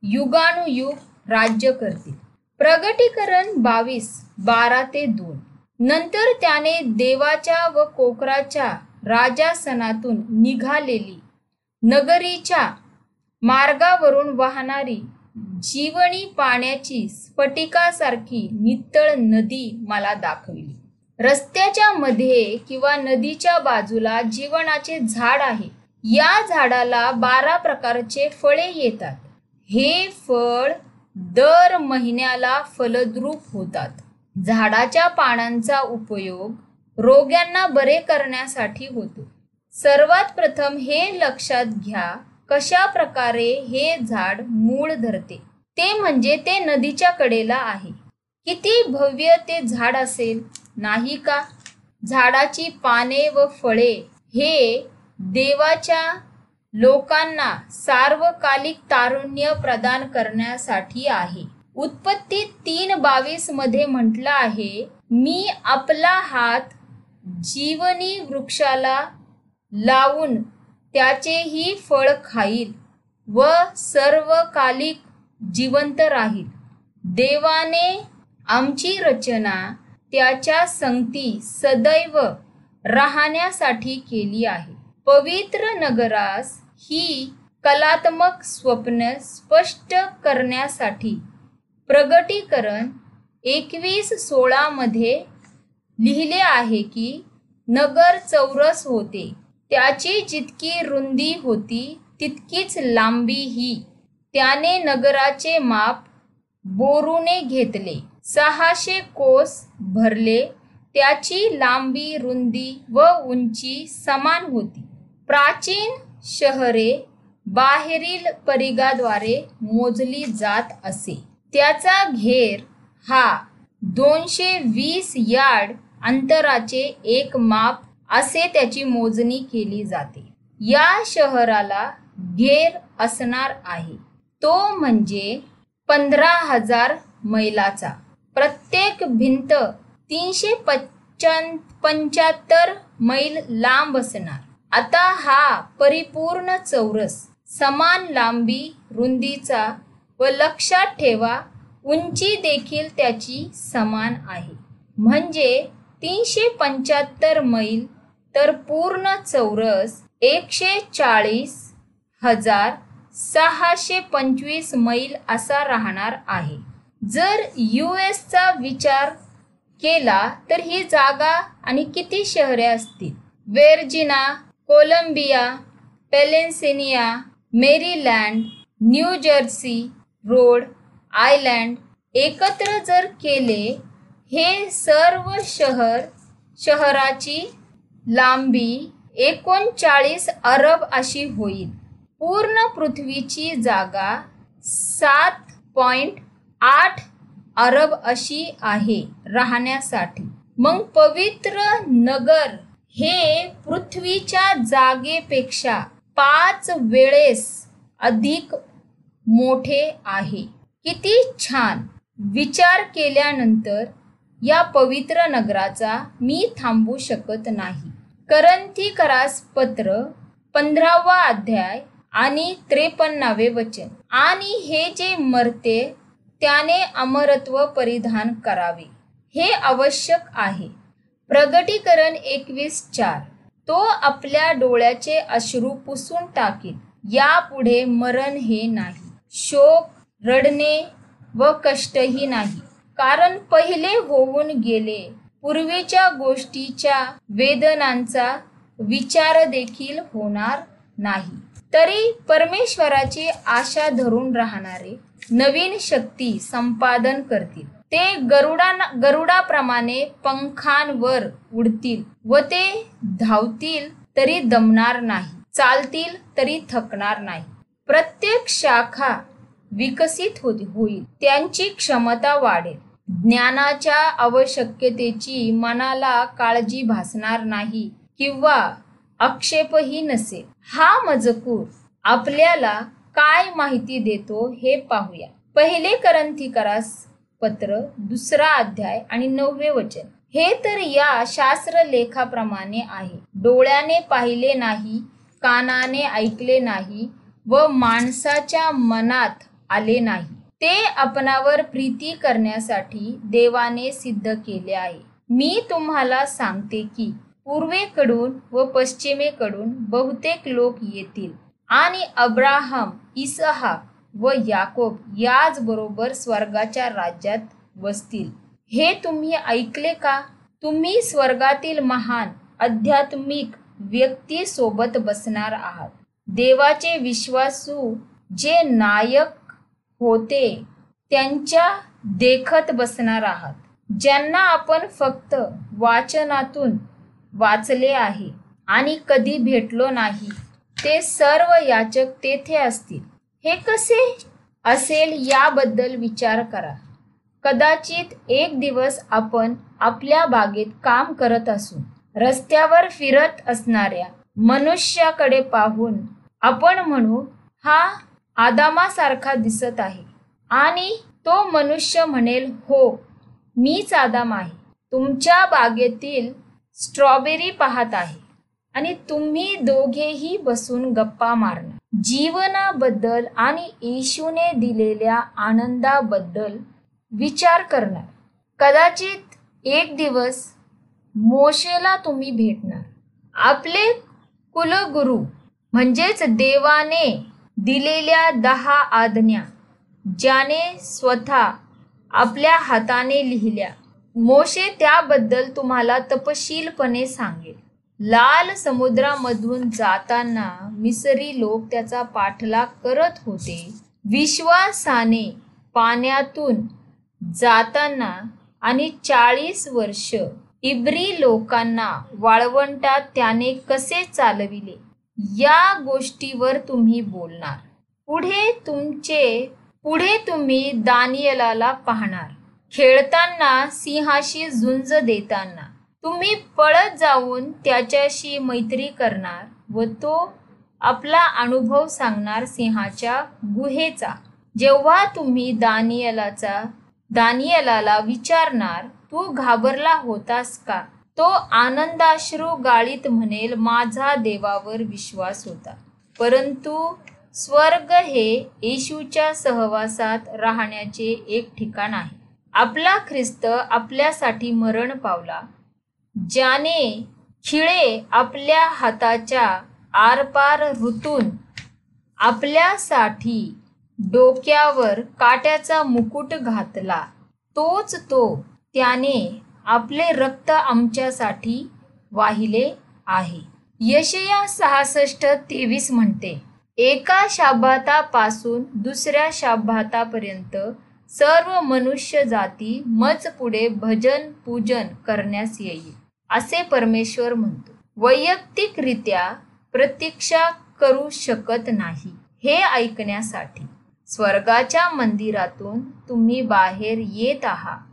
युगानुयुग राज्य करतील. प्रगटीकरण बावीस बारा ते दोन. नंतर त्याने देवाच्या व कोकराच्या राजासनातून निघालेली नगरीच्या मार्गावरून वाहणारी जीवनी पाण्याची स्फटिकासारखी नितळ नदी मला दाखविली. रस्त्याच्या मध्ये किंवा नदीच्या बाजूला जीवनाचे झाड आहे. या झाडाला बारा प्रकारचे फळे येतात. हे फळ दर महिन्याला फलद्रूप होतात. झाडाच्या पानांचा उपयोग रोग्यांना बरे करण्यासाठी होतो. सर्वात प्रथम हे लक्षात घ्या कशा प्रकारे हे झाड मूळ धरते. ते म्हणजे ते नदीच्या कडेला आहे. किती भव्य ते झाड असेल नाही का? झाडाची पाने व फळे हे देवाच्या लोकांना सार्वकालिक तारुण्य प्रदान करण्यासाठी आहे. उत्पत्ती तीन बावीसमध्ये म्हटलं आहे मी आपला हात जीवनी वृक्षाला लावून त्याचेही फळ खाईल व सर्वकालिक जिवंत राहील. देवाने आमची रचना त्याच्या संगती सदैव राहण्यासाठी केली आहे. पवित्र नगरास ही कलात्मक स्वप्न स्पष्ट करण्यासाठी प्रगटीकरण एकवीस सोळामध्ये लिहिले आहे की नगर चौरस होते. त्याची जितकी रुंदी होती तितकीच लांबीही त्याने नगराचे माप बोरूने घेतले. सहाशे कोस भरले. त्याची लांबी रुंदी व उंची समान होती. प्राचीन शहरे बाहेरील परिघाद्वारे मोजली जात असे. त्याचा घेर हा दोनशे वीस यार्ड अंतराचे एक माप असे त्याची मोजणी केली जाते. या शहराला घेर असणार आहे. तो म्हणजे पंधरा हजार मैलाचा. प्रत्येक भिंत तीनशे पंच्याहत्तर मैल लांब असणार. आता हा परिपूर्ण चौरस समान लांबी रुंदीचा व लक्षात ठेवा उंची देखील त्याची समान आहे. म्हणजे तीनशे पंच्याहत्तर मैल तर पूर्ण चौरस एकशे चाळीस हजार सहाशे पंचवीस मैल असा राहणार आहे. जर यू एसचा विचार केला तर ही जागा आणि किती शहरे असतील? Virginia Columbia Pennsylvania Maryland New Jersey Rhode Island एकत्र जर केले हे सर्व शहर शहराची लांबी एकोणचाळीस अरब अशी होईल. पूर्ण पृथ्वीची जागा सात पॉइंट आठ अरब अशी आहे राहण्यासाठी. मग पवित्र नगर हे पृथ्वीच्या जागेपेक्षा पाच वेळेस अधिक मोठे आहे. किती छान! विचार केल्यानंतर या पवित्र नगराचा मी थांबू शकत नाही. करंथीकरास पत्र पंधरावा अध्याय आणि त्रेपन्नावे वचन. आणि हे जे मरते त्याने अमरत्व परिधान करावे. हे आवश्यक आहे. प्रगटीकरण एकवीस चार. तो आपल्या डोळ्याचे अश्रू पुसून टाकेल यापुढे मरण हे नाही. शोक रडणे व कष्टही नाही. कारण पहिले होऊन गेले पूर्वीच्या गोष्टीच्या वेदनांचा विचार देखील होणार नाही. तरी परमेश्वराची आशा धरून राहणारे नवीन शक्ती संपादन करतील. ते गरुडा गरुडाप्रमाणे पंखांवर उडतील व ते धावतील तरी दमणार नाही चालतील तरी थकणार नाही. प्रत्येक शाखा विकसित होईल त्यांची क्षमता वाढेल. ज्ञानाच्या आवश्यकतेची मनाला काळजी भासणार नाही किंवा आक्षेपही नसेल हा मजकूर आपल्याला काय माहिती देतो हे पाहूया. पहिले करंथीकरास पत्र दुसरा अध्याय आणि नववे वचन. हे तर या शास्त्र लेखाप्रमाणे आहे. डोळ्याने पाहिले नाही कानाने ऐकले नाही व माणसाच्या मनात आले नाही. ते आपणावर प्रीती करण्यासाठी देवाने सिद्ध केले आहे. मी तुम्हाला सांगते की पूर्वेकडून व पश्चिमेकडून बहुतेक लोक येतील आणि अब्राहम इसहा व याकोब याचबरोबर स्वर्गाच्या राज्यात बसतील हे तुम्ही ऐकले का? तुम्ही स्वर्गातील महान आध्यात्मिक व्यक्ती सोबत बसणार आहात. देवाचे विश्वासू जे नायक होते. त्यांच्या देखत बसणार आहात. ज्यांना आपण फक्त वाचनातून वाचले आहे आणि कधी भेटलो नाही ते सर्व याचक तेथे असतील. हे कसे असेल याबद्दल विचार करा. कदाचित एक दिवस आपण आपल्या बागेत काम करत असू. रस्त्यावर फिरत असणाऱ्या मनुष्याकडे पाहून आपण म्हणू हा आदामासारखा दिसत आहे. आणि तो मनुष्य म्हणेल हो मीच आदाम आहे. तुमच्या बागेतील स्ट्रॉबेरी पाहत आहे. आणि तुम्ही दोघेही बसून गप्पा मारणार जीवनाबद्दल आणि येशूने दिलेल्या आनंदाबद्दल विचार करणार. कदाचित एक दिवस मोशेला तुम्ही भेटणार. आपले कुलगुरू म्हणजेच देवाने दिलेल्या दहा आज्ञा. ज्याने स्वतः आपल्या हाताने लिहिल्या. मोशे त्याबद्दल तुम्हाला तपशीलपणे सांगेल. लाल समुद्रामधून जाताना मिसरी लोक त्याचा पाठलाग करत होते. विश्वासाने पाण्यातून जाताना आणि चाळीस वर्ष इब्री लोकांना वाळवंटात त्याने कसे चालविले? या गोष्टीवर तुम्ही बोलणार. पुढे तुमचे पुढे तुम्ही दानियलाला पाहणार. खेळताना सिंहाशी झुंज देताना. तुम्ही पळत जाऊन त्याच्याशी मैत्री करणार व तो आपला अनुभव सांगणार सिंहाच्या गुहेचा. जेव्हा तुम्ही दानियलाचा दानियलाला विचारणार तू घाबरला होतास का? तो आनंदाश्रू गाळीत म्हणेल माझा देवावर विश्वास होता. परंतु स्वर्ग हे येशूच्या सहवासात राहण्याचे एक ठिकाण आहे. आपला ख्रिस्त आपल्यासाठी मरण पावला. ज्याने खिळे आपल्या हाताच्या आरपार ऋतून आपल्यासाठी डोक्यावर काट्याचा मुकुट घातला तोच तो त्याने आपले रक्त आमच्यासाठी वाहिले आहे. यशया सहासष्ट तेवीस म्हणते एका शाबातापासून दुसऱ्या शाबातापर्यंत सर्व मनुष्य जाती मज पुढे भजन पूजन करण्यास येईल. असे परमेश्वर म्हणतो. वैयक्तिकरित्या प्रतीक्षा करू शकत नाही हे ऐकण्यासाठी. स्वर्गाच्या मंदिरातून तुम्ही बाहेर येत आहात.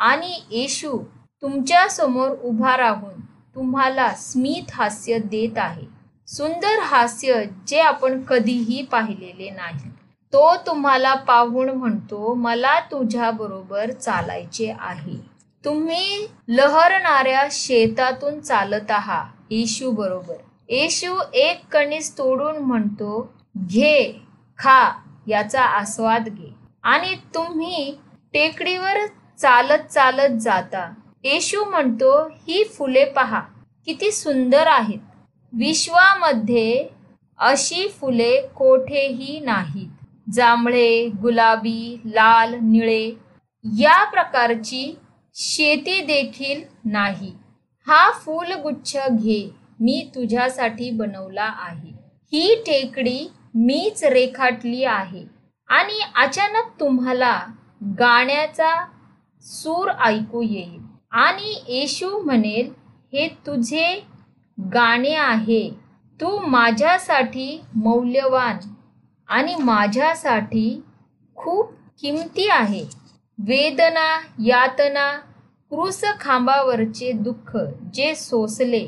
आणि येशू तुमच्यासमोर उभा राहून तुम्हाला स्मित हास्य देत आहे. सुंदर हास्य जे आपण कधीही पाहिलेले नाही तो तुम्हाला पाहून म्हणतो मला तुझ्या बरोबर चालायचे आहे. तुम्ही लहरणाऱ्या शेतातून चालत आहात येशू बरोबर. येशू एक कणीस तोडून म्हणतो घे खा याचा आस्वाद घे. आणि तुम्ही टेकडीवर चालत चालत जाता. येशू म्हणतो ही फुले पहा किती सुंदर आहेत. विश्वामध्ये अशी फुले कोठेही नाहीत. जांभळे गुलाबी लाल निळे या प्रकारची शेती देखील नाही. हा फुलगुच्छ घे मी तुझ्यासाठी बनवला आहे. ही टेकडी मीच रेखाटली आहे. आणि अचानक तुम्हाला गाण्याचा सूर ऐकू येईल. आणि येशू म्हणेल हे तुझे गाणे आहे. तू माझ्यासाठी मौल्यवान आणि माझ्यासाठी खूप किमती आहे. वेदना यातना क्रूस खांबावरचे दुःख जे सोसले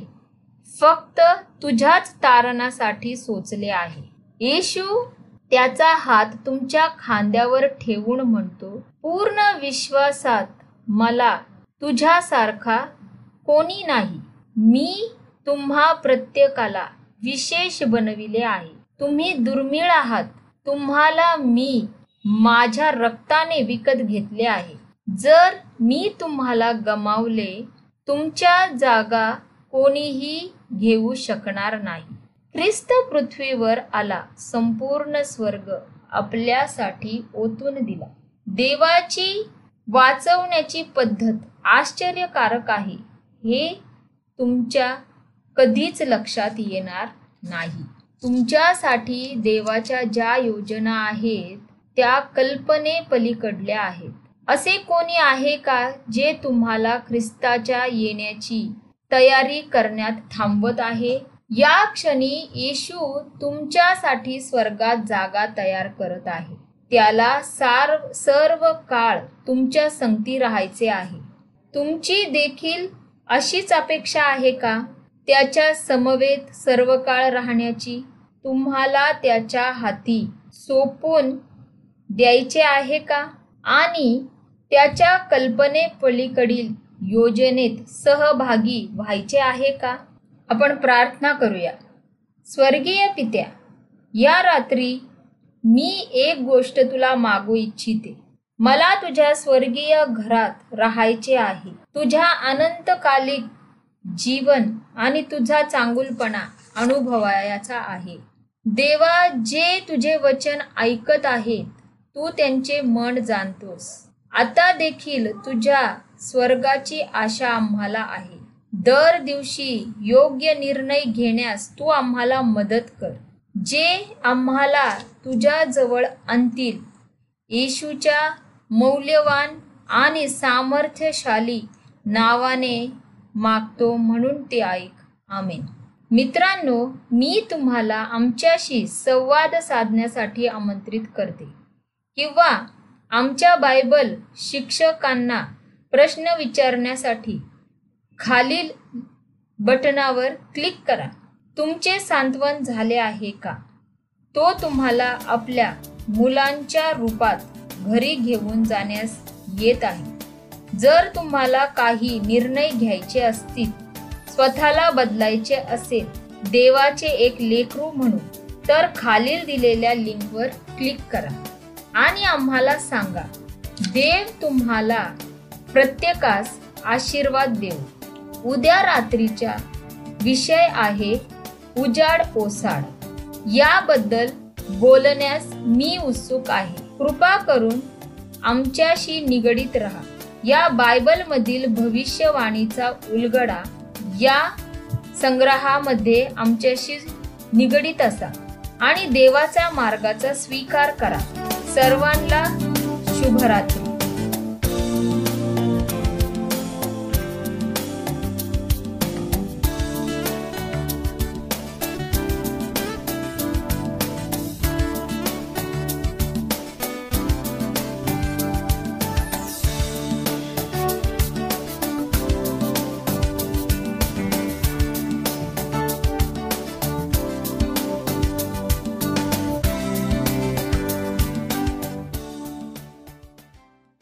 फक्त तुझ्याच तारणासाठी सोचले आहे. येशू त्याचा हात तुमच्या खांद्यावर ठेवून म्हणतो पूर्ण विश्वासात मला तुझ्यासारखा कोणी नाही. मी तुम्हा प्रत्येकाला विशेष बनविले आहे. तुम्ही दुर्मिळ आहात. तुम्हाला मी माझ्या रक्ताने विकत घेतले आहे. जर मी तुम्हाला गमावले तुमच्या जागा कोणीही घेऊ शकणार नाही. ख्रिस्त पृथ्वीवर आला संपूर्ण स्वर्ग आपल्यासाठी ओतून दिला. देवाची वाचवण्याची पद्धत आश्चर्यकारक आहे हे तुमच्या कधीच लक्षात येणार नाही. तुमच्यासाठी देवाच्या ज्या योजना आहेत त्या कल्पने पलीकडल्या आहेत. असे कोणी आहे का जे तुम्हाला ख्रिस्ताच्या येण्याची तयारी करण्यात थांबवत आहे? या क्षणी येशू तुमच्यासाठी स्वर्गात जागा तयार करत आहे. त्याला सार सर्व काळ तुमच्या संगती राहायचे आहे. तुमची देखील अशीच अपेक्षा आहे का? त्याच्या समवेत सर्व काळ राहण्याची तुम्हाला त्याच्या हाती सोपून द्यायचे आहे का? आणि त्याच्या कल्पनेपलीकडील योजनेत सहभागी व्हायचे आहे का? आपण प्रार्थना करूया. स्वर्गीय पित्या या रात्री मी एक गोष्ट तुला मागू इच्छिते. मला तुझ्या स्वर्गीय घरात राहायचे आहे. तुझ्या अनंतकालिक जीवन आणि तुझा चांगुलपणा अनुभवायचा आहे. देवा जे तुझे वचन ऐकत आहेत तू त्यांचे मन जाणतोस. आता देखील तुझ्या स्वर्गाची आशा आम्हाला आहे. दर दिवशी योग्य निर्णय घेण्यास तू आम्हाला मदत कर. जे आम्हाला तुझ्या जवळ आणतील येशूच्या मौल्यवान आणि सामर्थ्यशाली नावाने मागतो म्हणून ते ऐक. आमेन. मित्रांनो मी तुम्हाला आमच्याशी संवाद साधण्यासाठी आमंत्रित करते. किंवा आमच्या बायबल शिक्षकांना प्रश्न विचारण्यासाठी खालील बटनावर क्लिक करा. तुमचे सांत्वन झाले आहे का? तो तुम्हाला आपल्या मुलांच्या रूपात घरी घेऊन जाण्यास येत आहे. जर तुम्हाला काही निर्णय घ्यायचे असतील स्वतःला बदलायचे असेल देवाचे एक लेकरू म्हणून तर खालील दिलेल्या लिंकवर क्लिक करा. आणि आम्हाला सांगा देव तुम्हाला प्रत्येकास आशीर्वाद देऊ उद्या रात्रीचा विषय आहे उजाड ओसाड. याबद्दल बोलण्यास मी उत्सुक आहे. कृपा करून आमच्याशी निगडीत राहा. या बायबल मधील भविष्यवाणीचा उलगडा या संग्रहामध्ये आमच्याशी निगडीत असा आणि देवाच्या मार्गाचा स्वीकार करा. सर्वांना शुभरात्री.